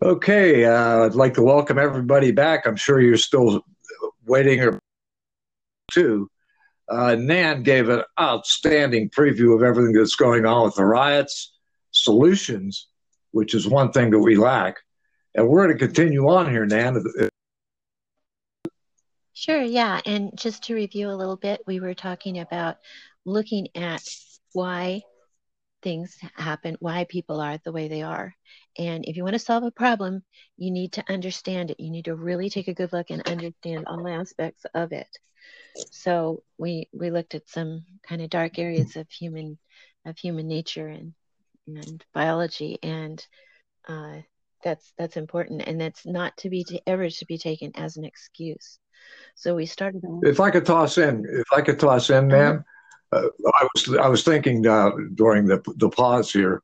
Okay, uh, I'd like to welcome everybody back. I'm sure you're still waiting or two. Uh, Nan gave an outstanding preview of everything that's going on with the riots, solutions, which is one thing that we lack. And we're going to continue on here, Nan. Sure, yeah. And just to review a little bit, we were talking about looking at why things happen, why people are the way they are. And if you want to solve a problem, you need to understand it. You need to really take a good look and understand all aspects of it. So we we looked at some kind of dark areas of human of human nature and and biology and uh, that's that's important and that's not to be to, ever to be taken as an excuse so we started. If I could toss in, if I could toss in, uh-huh. Uh, I was I was thinking uh, during the the pause here.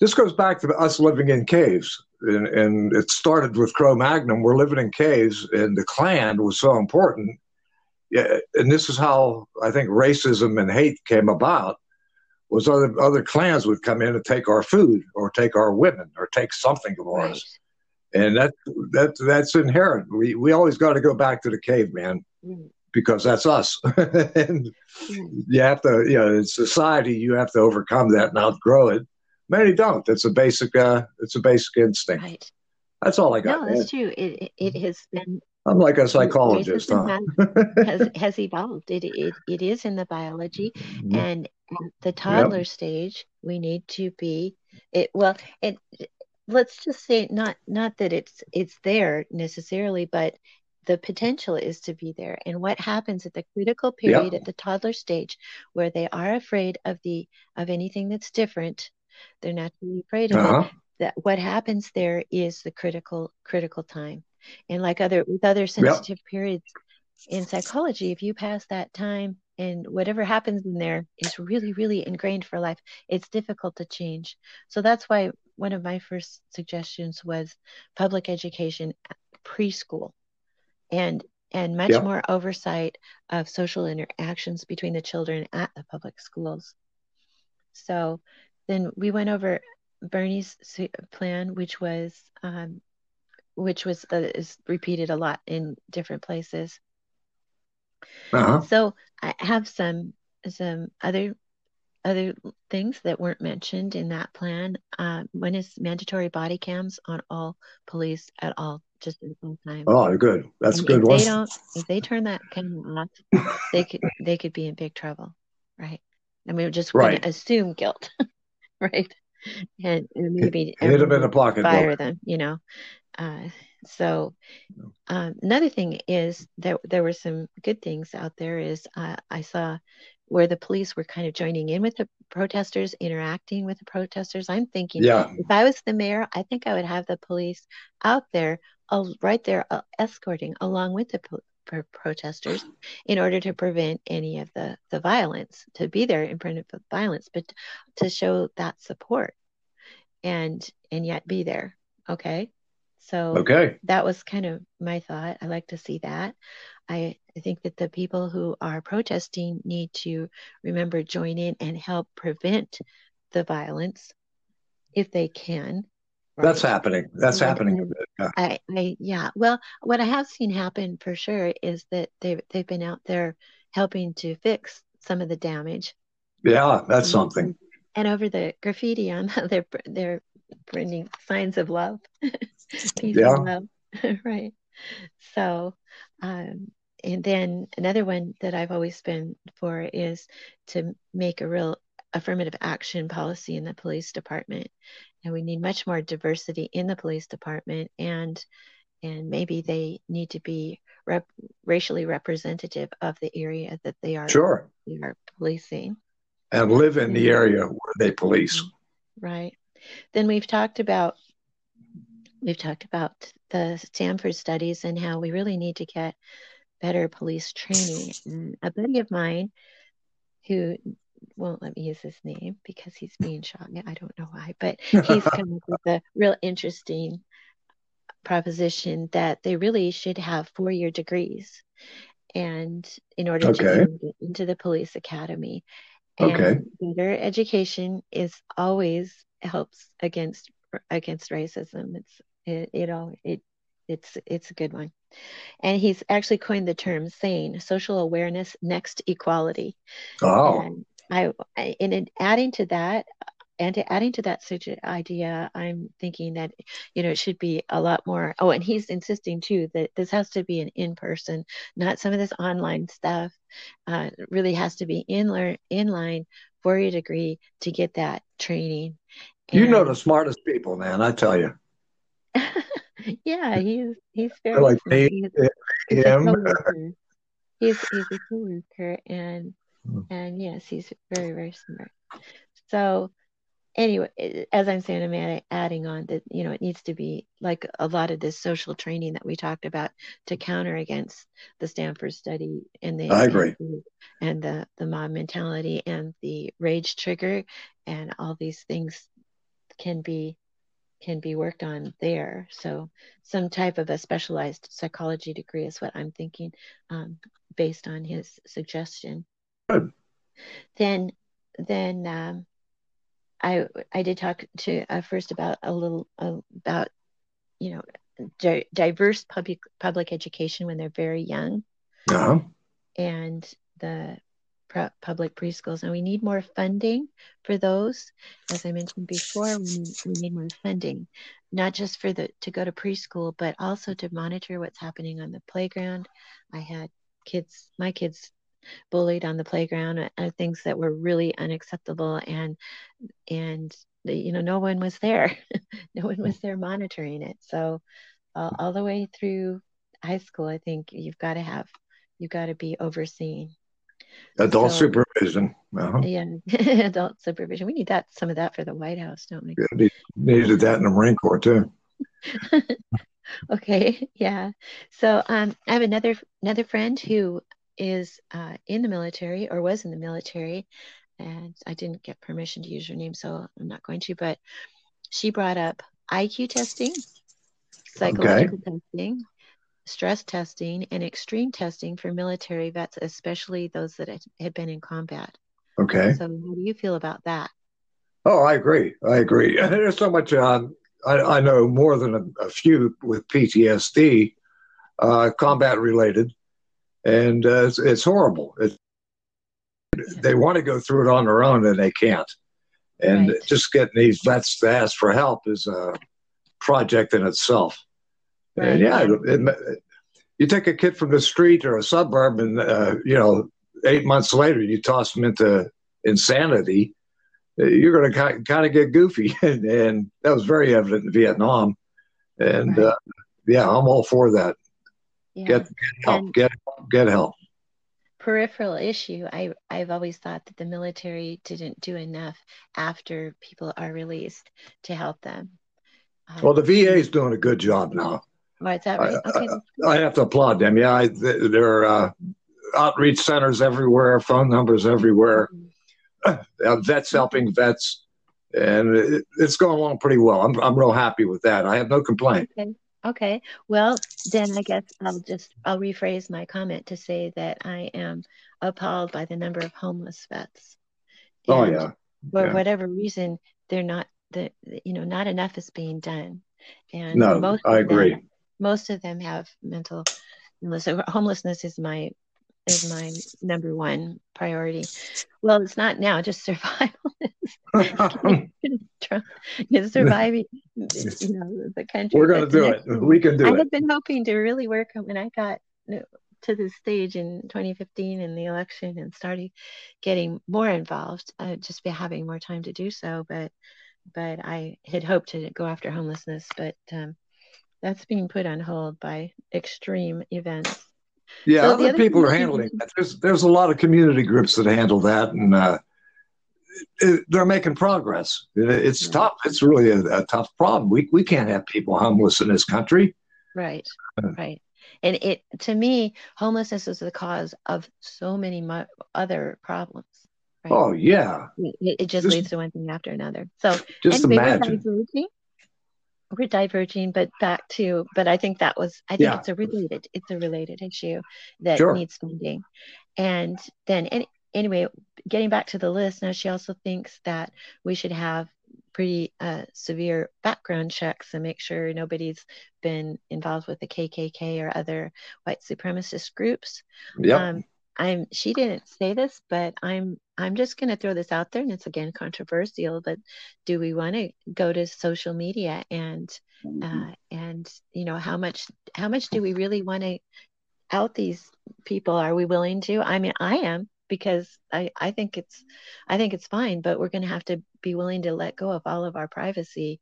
This goes back to us living in caves, and, and it started with Cro-Magnon. We're living in caves, and the clan was so important. Yeah, and this is how I think racism and hate came about. Was other other clans would come in and take our food, or take our women, or take something of ours. Right and that that that's inherent. We we always got to go back to the caveman mm. Because that's us. and you have to, you know, in society, you have to overcome that and outgrow it. Many don't. It's a basic, uh, it's a basic instinct. Right. That's all I got. No, that's true. It it has been. I'm like a psychologist, huh? has, has evolved. It, it it is in the biology, mm-hmm. and the toddler yep. stage, we need to be it. Well, it let's just say not not that it's it's there necessarily but the potential is to be there and what happens at the critical period yep. at the toddler stage where they are afraid of the of anything that's different they're naturally afraid of uh-huh. it that what happens there is the critical critical time and like other with other sensitive yep. periods in psychology if you pass that time and whatever happens in there is really really ingrained for life it's difficult to change so that's why one of my first suggestions was public education preschool and and much more oversight of social interactions between the children at the public schools so then we went over bernie's plan which was um, which was uh, is repeated a lot in different places uh-huh. so i have some some other other things that weren't mentioned in that plan. Uh, one is mandatory body cams on all police at all, just at all times. Oh, good. That's and good. If they don't, if they turn that camera off, they could they could be in big trouble, right? And we just right. to assume guilt, right? And, and maybe hit them in the pocket, fire them, you know. Uh, so um, another thing is that there were some good things out there. Is uh, I saw where the police were kind of joining in with the protesters, interacting with the protesters. I'm thinking, yeah. if I was the mayor, I think I would have the police out there, uh, right there, uh, escorting along with the pro- protesters in order to prevent any of the, the violence, to be there in front of the violence, but to show that support and and yet be there. Okay. So okay. that was kind of my thought. I like to see that. I, I think that the people who are protesting need to remember join in and help prevent the violence if they can. Right? That's happening. That's and, happening. Yeah. I, I, yeah. Well, what I have seen happen for sure is that they've they've been out there helping to fix some of the damage. Yeah, that's and, something. And over the graffiti on they're they're printing signs of love. yeah. Love. right. So um, and then another one that I've always been for is to make a real affirmative action policy in the police department. And we need much more diversity in the police department and and maybe they need to be rep- racially representative of the area that they are sure they are policing and live in the area where they police right then we've talked about we've talked about the Stanford studies and how we really need to get better police training. And a buddy of mine who won't let me use his name because he's being shot. I don't know why, but he's come up with a real interesting proposition that they really should have four year degrees and in order okay. to get into the police academy. And okay. better education is always helps against against racism. It's It, you know, it it's it's a good one. And he's actually coined the term SANE, social awareness next equality. Oh. And I, in adding to that, and to adding to that such idea, I'm thinking that you know it should be a lot more. Oh, and he's insisting too that this has to be an in-person, not some of this online stuff. Uh, really has to be in learn in line for your degree to get that training. And, you know the smartest people, man. I tell you. yeah, he's he's very like he's, he's, a he's he's a co-worker and hmm. and yes, he's very very smart. So anyway, as I'm saying, I'm adding on that you know it needs to be like a lot of this social training that we talked about to counter against the Stanford study and the I agree and, and the the mob mentality and the rage trigger and all these things can be can be worked on there. So some type of a specialized psychology degree is what I'm thinking, um, based on his suggestion. Good. Then, then um, I I did talk to uh, first about a little uh, about you know di- diverse public public education when they're very young, uh-huh. and the public preschools, and we need more funding for those. As I mentioned before, we need, we need more funding, not just for the to go to preschool, but also to monitor what's happening on the playground. I had kids, my kids bullied on the playground uh, things that were really unacceptable and and you know no one was there no one was there monitoring it so uh, all the way through high school i think you've got to have you've got to be overseeing adult so, supervision uh-huh. yeah adult supervision we need that some of that for the white house don't we yeah, needed that in the marine corps too okay yeah so um, i have another another friend who is uh, in the military or was in the military, and I didn't get permission to use her name, so I'm not going to. But she brought up IQ testing, psychological okay. testing, stress testing, and extreme testing for military vets, especially those that had been in combat. Okay. So, how do you feel about that? Oh, I agree. I agree. There's so much. Um, I, I, know more than a, a few with PTSD, uh, combat related, and uh, it's, it's, horrible. It, they want to go through it on their own and they can't. And right. just getting these vets to ask for help is a project in itself. Right. And yeah, it, it, you take a kid from the street or a suburb, and uh, you know, eight months later, you toss them into insanity. You're going to kind of get goofy, and, and, that was very evident in Vietnam. And right. uh, yeah, I'm all for that. Yeah. Get, get help. And get get help. Peripheral issue. I I've always thought that the military didn't do enough after people are released to help them. Um, well, the VA is doing a good job now. Oh, is that right? I, okay. I, I have to applaud them. Yeah, I, there are uh, outreach centers everywhere, phone numbers everywhere. Mm-hmm. vets helping vets, and it, it's going along pretty well. I'm I'm real happy with that. I have no complaint. Okay. Okay. Well, then I guess I'll just I'll rephrase my comment to say that I am appalled by the number of homeless vets. oh yeah. For yeah. whatever reason, they're not the you know not enough is being done, and no, most I agree. Them, most of them have mental illness. So homelessness is my is my number one priority. Well, it's not now, just survival. surviving, you know, the country. We're going to do it. We can do I it. I had been hoping to really work when I got to this stage in 2015 in the election and started getting more involved. Uh, just be having more time to do so, but but I had hoped to go after homelessness, but um, that's being put on hold by extreme events yeah, so other, other, people are handling that. There's there's a lot of community groups that handle that, and uh, it, they're making progress. it's yeah. tough. It's really a, a, tough problem. We we can't have people homeless in this country. Right. Uh, right. And it to me, homelessness is the cause of so many other problems. Right? Oh yeah. It, it just, just, leads to one thing after another. So just anyway, imagine we're diverging, but back to, but I think that was, I think yeah. it's a related, it's a related issue that sure. needs funding. And then, any, anyway, getting back to the list, now she also thinks that we should have pretty uh, severe background checks and make sure nobody's been involved with the KKK or other white supremacist groups. Yeah. Um, I'm. She didn't say this, but I'm. I'm just going to throw this out there, and it's again controversial. But do we want to go to social media and uh, and you know how much how much do we really want to out these people? Are we willing to? I mean, I am because I, I think it's I think it's fine, but we're going to have to be willing to let go of all of our privacy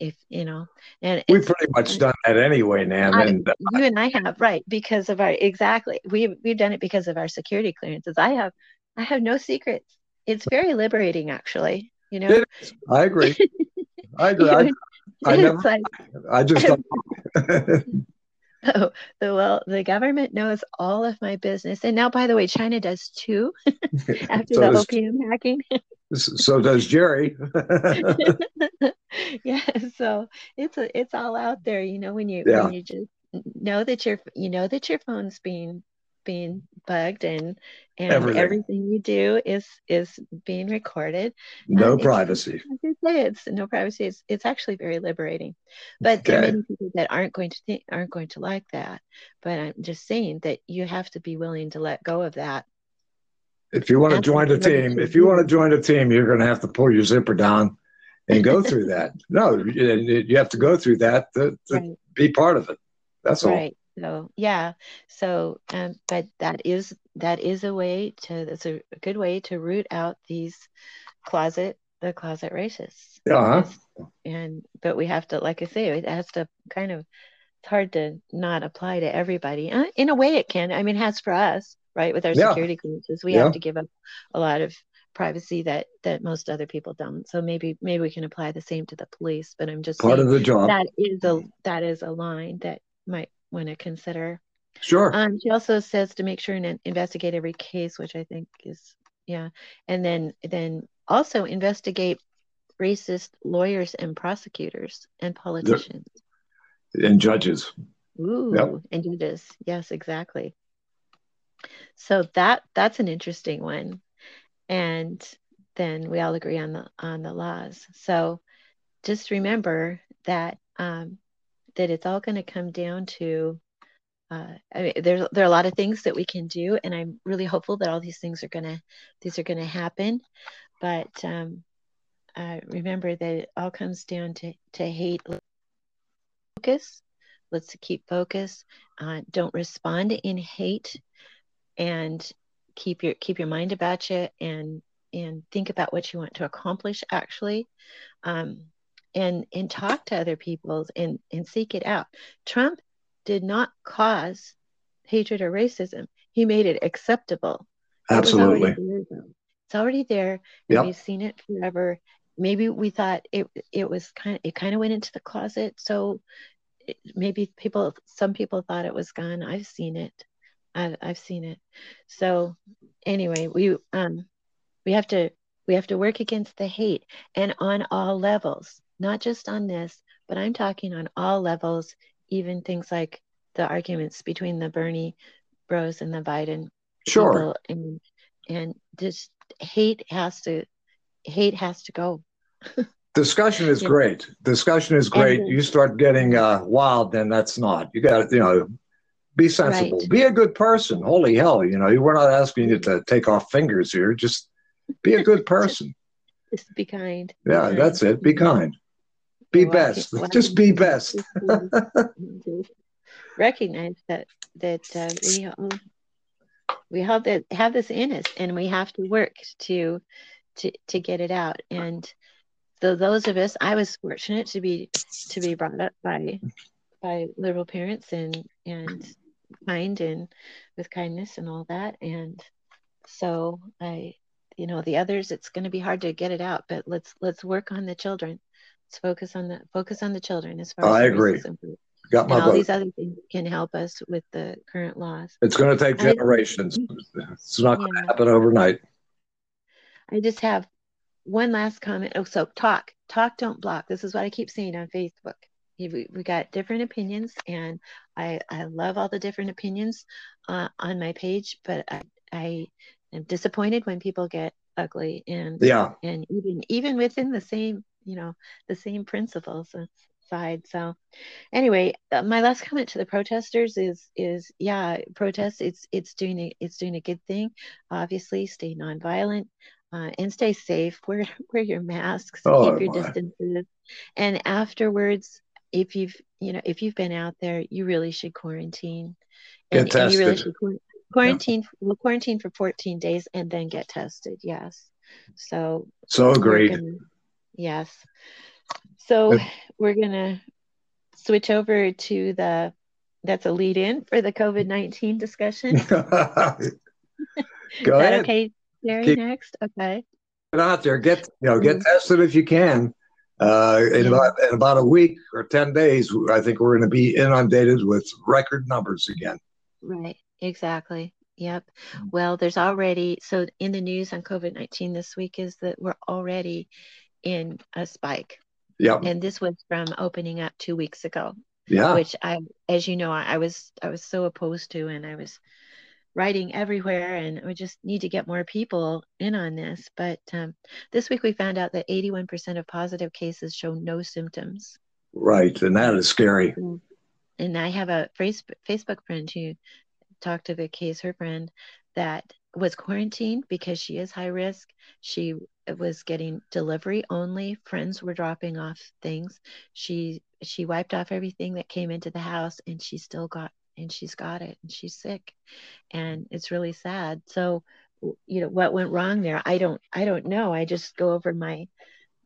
if you know and we've pretty much done that anyway nan I, and uh, you and i have right because of our exactly we we've done it because of our security clearances i have i have no secrets it's very liberating actually you know i agree i agree I, I, never, like, I just Oh, the well, the government knows all of my business, and now, by the way, China does too. after so the does, OPM hacking. so does Jerry. yeah, so it's a, it's all out there, you know. When you yeah. when you just know that your you know that your phone's being being bugged and and everything, everything you do is is being recorded. No um, privacy. it's, it's no privacy. It's, it's actually very liberating. But okay. there are many people that aren't going to think aren't going to like that. But i'm just saying that you have to be willing to let go of that. If you want to join the team if you want to join the team you're going to have to pull your zipper down and go through that. No you have to go through that to, to right. be part of it. That's all. Right. So yeah. So um, but that is that is a way to that's a, good way to root out these closet the closet racists. Yeah and but we have to like i say it has to kind of it's hard to not apply to everybody. Uh, in a way it can. I mean it has for us right? With our yeah. security clearances we yeah. have to give up a lot of privacy that that most other people don't so maybe maybe we can apply the same to the police but i'm just part of the job that is a that is a line that might want to consider. Sure. Um, she also says to make sure and investigate every case, which I think is yeah, and then then also investigate racist lawyers and prosecutors and politicians and judges. Ooh, yep. and judges. Yes, exactly. So that that's an interesting one, and then we all agree on the on the laws. So just remember that um, that it's all going to come down to uh, I mean, there's there are a lot of things that we can do, and I'm really hopeful that all these things are gonna these are gonna happen. But um, uh, remember that it all comes down to to hate. Focus. Let's keep focus. Uh, don't respond in hate, and keep your keep your mind about you, and and think about what you want to accomplish. Actually, um, and and talk to other people and and seek it out. Trump did not cause hatred or racism. He made it acceptable. Absolutely. It already it's already there. Yep. We've seen it forever. Maybe we thought it it was kind of it kind of went into the closet. So it, maybe people some people thought it was gone. I've seen it. I've, I've seen it. So anyway, we um we have to we have to work against the hate and on all levels not just on this, but I'm talking on all levels, even things like the arguments between the Bernie bros and the Biden sure. and and just hate has to hate has to go. Discussion is great. Discussion is great. And, you start getting uh, wild then that's not. You got to you know be sensible. Right. be a good person. Holy hell you know we're not asking you to take off fingers here. Just be a good person. Just be kind. Yeah be that's it. Be kind. Be best. Just be best. Recognize that that uh, we all, we have that have this in us, and we have to work to to to get it out. And so those of us, I was fortunate to be to be brought up by by liberal parents and and kind and with kindness and all that. And so I you know the others it's going to be hard to get it out but let's let's work on the children Let's focus on the focus on the children as far as I agree. Got my and all these other things can help us with the current laws. It's going to take generations. it's not going to happen overnight. I just have one last comment. Oh, so talk, talk, don't block. This is what I keep saying on Facebook. We, we got different opinions, and I I love all the different opinions uh, on my page, but I, I am disappointed when people get ugly and yeah and even even within the same you know the same principles side. So anyway, uh, my last comment to the protesters is is yeah, protest. It's it's doing a, it's doing a good thing. Obviously, stay nonviolent. Uh, and stay safe. Wear wear your masks. Oh, keep your my. distances. And afterwards, if you've you know if you've been out there, you really should quarantine. And, get tested. And you really should quarantine. Yeah. We'll quarantine for 14 days and then get tested. Yes. So. So great. yes. So we're gonna switch over to the that's a lead in for the COVID nineteen discussion. Go ahead. okay, Jerry? Keep next. Okay. Get out there. Get you know get mm-hmm. tested if you can. Uh, in, about, in about a week or 10 days, I think we're going to be inundated with record numbers again. Right, exactly. Yep. Mm. Well, there's already, so in the news on COVID 19 this week is that we're already in a spike. Yeah. And this was from opening up two weeks ago. Yeah. Which I, as you know, I was I was so opposed to, and I was writing everywhere, and we just need to get more people in on this. But um, this week we found out that 81% of positive cases show no symptoms. Right, and that is scary. And I have a Facebook friend who talked to the case, her friend, that was quarantined because she is high risk. She was getting delivery only. Friends were dropping off things. She she wiped off everything that came into the house, and she still got and she's got it, and she's sick, and it's really sad. So, you know, what went wrong there? I don't I don't know. I just go over my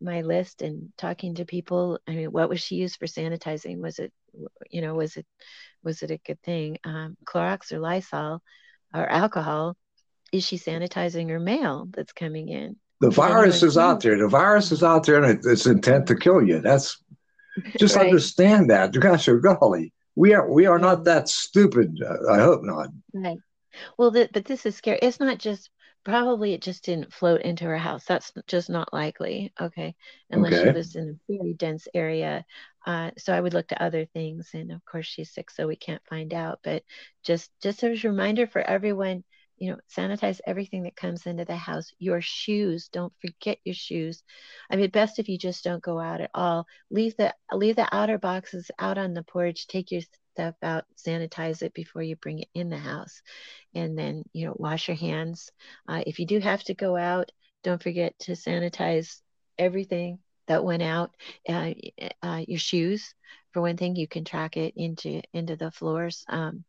my list and talking to people. I mean, what was she used for sanitizing? Was it, you know, was it was it a good thing? Um, Clorox or Lysol or alcohol? Is she sanitizing her mail that's coming in? the virus is out there. The virus is out there, and it's intent to kill you. That's just right. understand that. Gosh, golly, we are we are not that stupid. Uh, I hope not. Right. Well, the, but this is scary. It's not just probably it just didn't float into her house. That's just not likely. Okay, unless okay. she lives in a very dense area. Uh, so I would look to other things, and of course she's sick, so we can't find out. But just just as a reminder for everyone you know sanitize everything that comes into the house. Your shoes don't forget your shoes. I mean best if you just don't go out at all. Leave the leave the outer boxes out on the porch. Take your stuff out sanitize it before you bring it in the house. And then you know wash your hands. Uh, if you do have to go out don't forget to sanitize everything that went out uh, uh, your shoes. For one thing you can track it into into the floors. Um,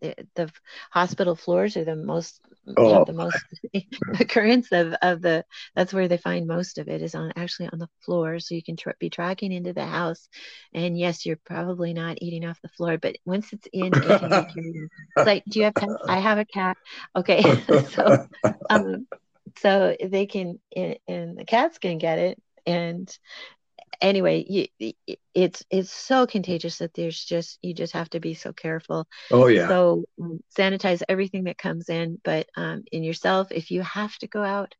the, hospital floors are the most oh. the most occurrence of, of the that's where they find most of it is on actually on the floor. So you can tra- be tracking into the house and yes you're probably not eating off the floor but once it's in it can it's like do you have pets? I have a cat. Okay. So um so they can and, and the cats can get it and anyway, you, it's it's so contagious that there's just you just have to be so careful. Oh yeah. So um, sanitize everything that comes in, but um, in yourself, if you have to go out,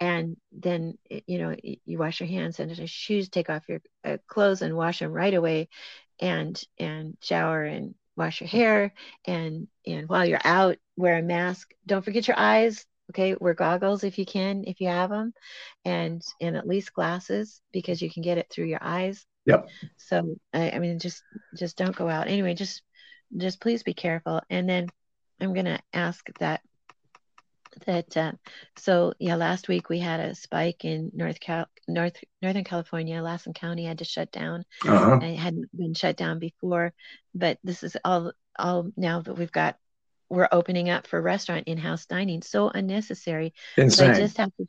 and then you know you wash your hands, sanitize shoes, take off your uh, clothes, and wash them right away, and and shower and wash your hair, and and while you're out, wear a mask. Don't forget your eyes okay wear goggles if you can if you have them and and at least glasses because you can get it through your eyes. Yep. So I, I mean just just don't go out. Anyway just just please be careful. And then i'm going to ask that that uh, so yeah last week we had a spike in north Cal- north northern california. Lassen county had to shut down. Uh-huh. it hadn't been shut down before but this is all all now that we've got we're opening up for restaurant in-house dining. So unnecessary. Insane. I just have to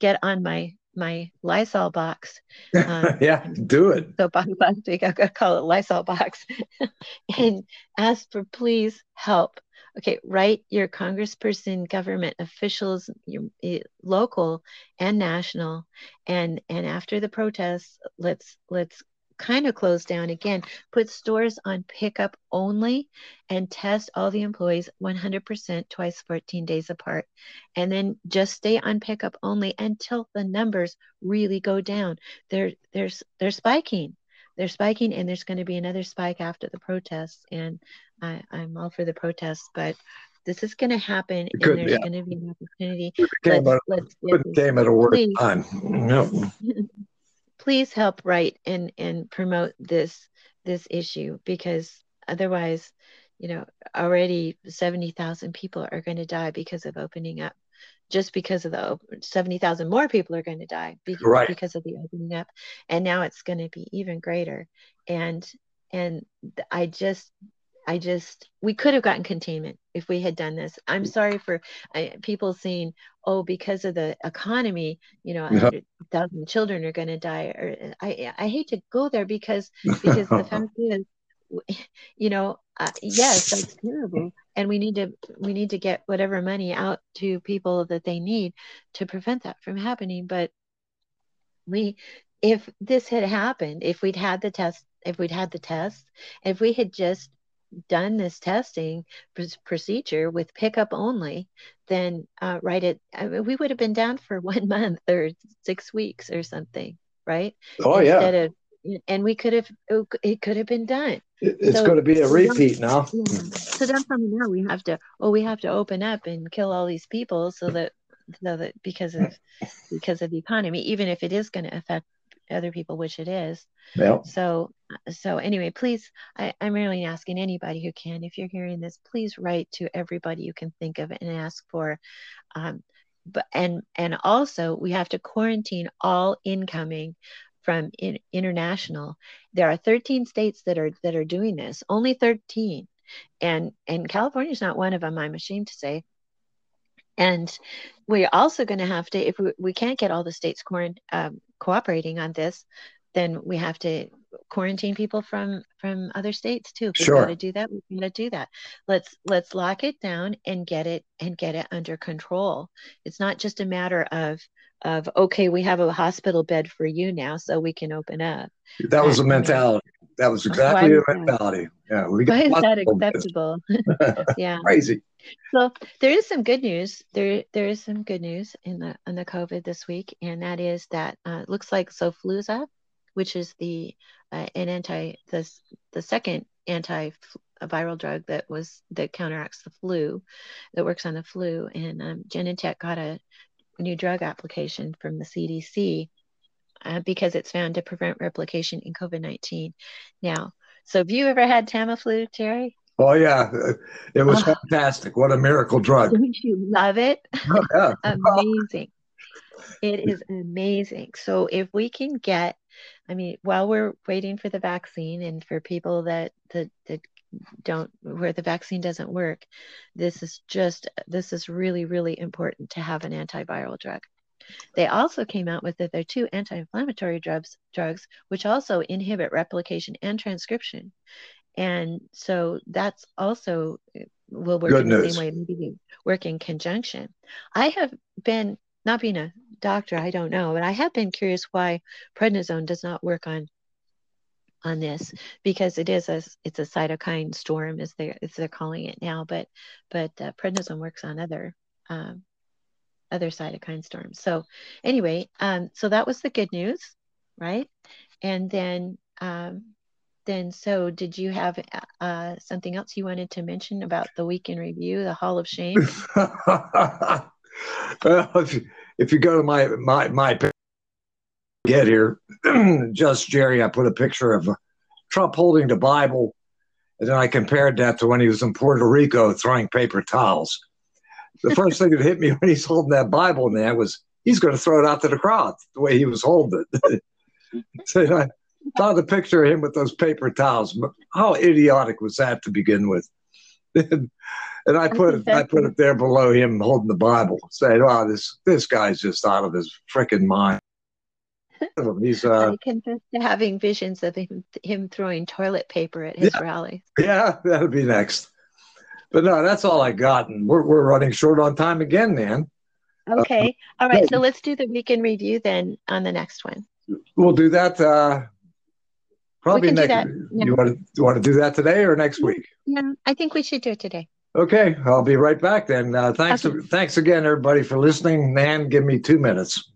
get on my my Lysol box. Um, yeah, do it. So by last week, I call it Lysol box, and ask for please help. Okay, write your congressperson, government officials, your eh, local and national, and and after the protests, let's let's kind of closed down again, put stores on pickup only and test all the employees 100% twice 14 days apart. And then just stay on pickup only until the numbers really go down. They're, they're, they're spiking. They're spiking, and there's going to be another spike after the protests. And I, I'm all for the protests, but this is going to happen, and there's yeah. going to be an opportunity. Let's, let's came at a worse time. Yep. Please help write and and promote this this issue because otherwise, you know, already 70,000 people are going to die because of opening up. Just because of the 70,000 more people are going to die because, right. because of the opening up. And now it's going to be even greater. And and I just I just, we could have gotten containment if we had done this. I'm sorry for uh, people saying, oh, because of the economy, you know, 100,000 children are going to die. Or I, I hate to go there because, because the fact is, you know, uh, yes, that's terrible. And we need to, we need to get whatever money out to people that they need to prevent that from happening. But we, if this had happened, if we'd had the test, if we'd had the test, if we had just done this testing procedure with pickup only, then uh, right at I mean, we would have been down for one month or six weeks or something, right? Oh Instead yeah. Of, and we could have it could have been done. It's so, going to be a repeat now. Yeah. So then from now we have to oh we have to open up and kill all these people so that so that because of because of the economy, even if it is going to affect other people, which it is. Yeah. So so anyway, please, I, I'm really asking anybody who can, if you're hearing this, please write to everybody you can think of and ask for. Um, but and and also we have to quarantine all incoming from in, international. There are 13 states that are that are doing this. Only 13, and and California is not one of them. I'm ashamed to say. And we're also going to have to, if we, we can't get all the states um, cooperating on this, then we have to quarantine people from from other states too. We've sure. got to do that. We've got to do that. Let's let's lock it down and get it and get it under control. It's not just a matter of of okay, we have a hospital bed for you now, so we can open up. That was a mentality. That was exactly the mentality. Yeah, we why is that acceptable? yeah, crazy. So there is some good news. There there is some good news in the on the COVID this week, and that is that uh, looks like Xofluza, which is the uh, an anti the the second antiviral drug that was that counteracts the flu, that works on the flu. And um, Genentech got a new drug application from the CDC uh, because it's found to prevent replication in COVID nineteen. Now, so have you ever had Tamiflu, Jerry? Oh yeah, it was oh. fantastic. What a miracle drug! Don't you love it? Oh, yeah. Amazing. It is amazing. So if we can get I mean, while we're waiting for the vaccine and for people that that, that don't where the vaccine doesn't work, this is just this is really really important to have an antiviral drug. They also came out with that there are two anti-inflammatory drugs drugs which also inhibit replication and transcription. And so that's also eh, will work Good in news. the same way, maybe work in conjunction. I have been not being a doctor, I don't know, but I have been curious why prednisone does not work on on this because it is a it's a cytokine storm as they as they're calling it now, but but uh, prednisone works on other um, other cytokine storms. So anyway, um, so that was the good news, right? And then um, then so did you have uh, something else you wanted to mention about the week in review, the Hall of Shame? well, if you, if you go to my my my get here, just Jerry, I put a picture of uh, Trump holding the Bible, and then I compared that to when he was in Puerto Rico throwing paper towels. The first thing that hit me when he's holding that Bible, man, was he's going to throw it out to the crowd the way he was holding it. so I saw the picture of him with those paper towels. How idiotic was that to begin with? and I put it, I put it there below him holding the Bible, saying, "Wow, this this guy's just out of his freaking mind." He's uh, I confess to having visions of him him throwing toilet paper at his yeah, rallies. Yeah, that'll be next. But no, that's all I got, and we're we're running short on time again, man. Okay, uh, all right. So let's do the week in review then on the next one. We'll do that. Uh, probably next. Yeah. You want to you want to do that today or next week? Yeah, I think we should do it today. Okay, I'll be right back then. Uh, thanks, okay. thanks again, everybody, for listening. Nan, give me two minutes.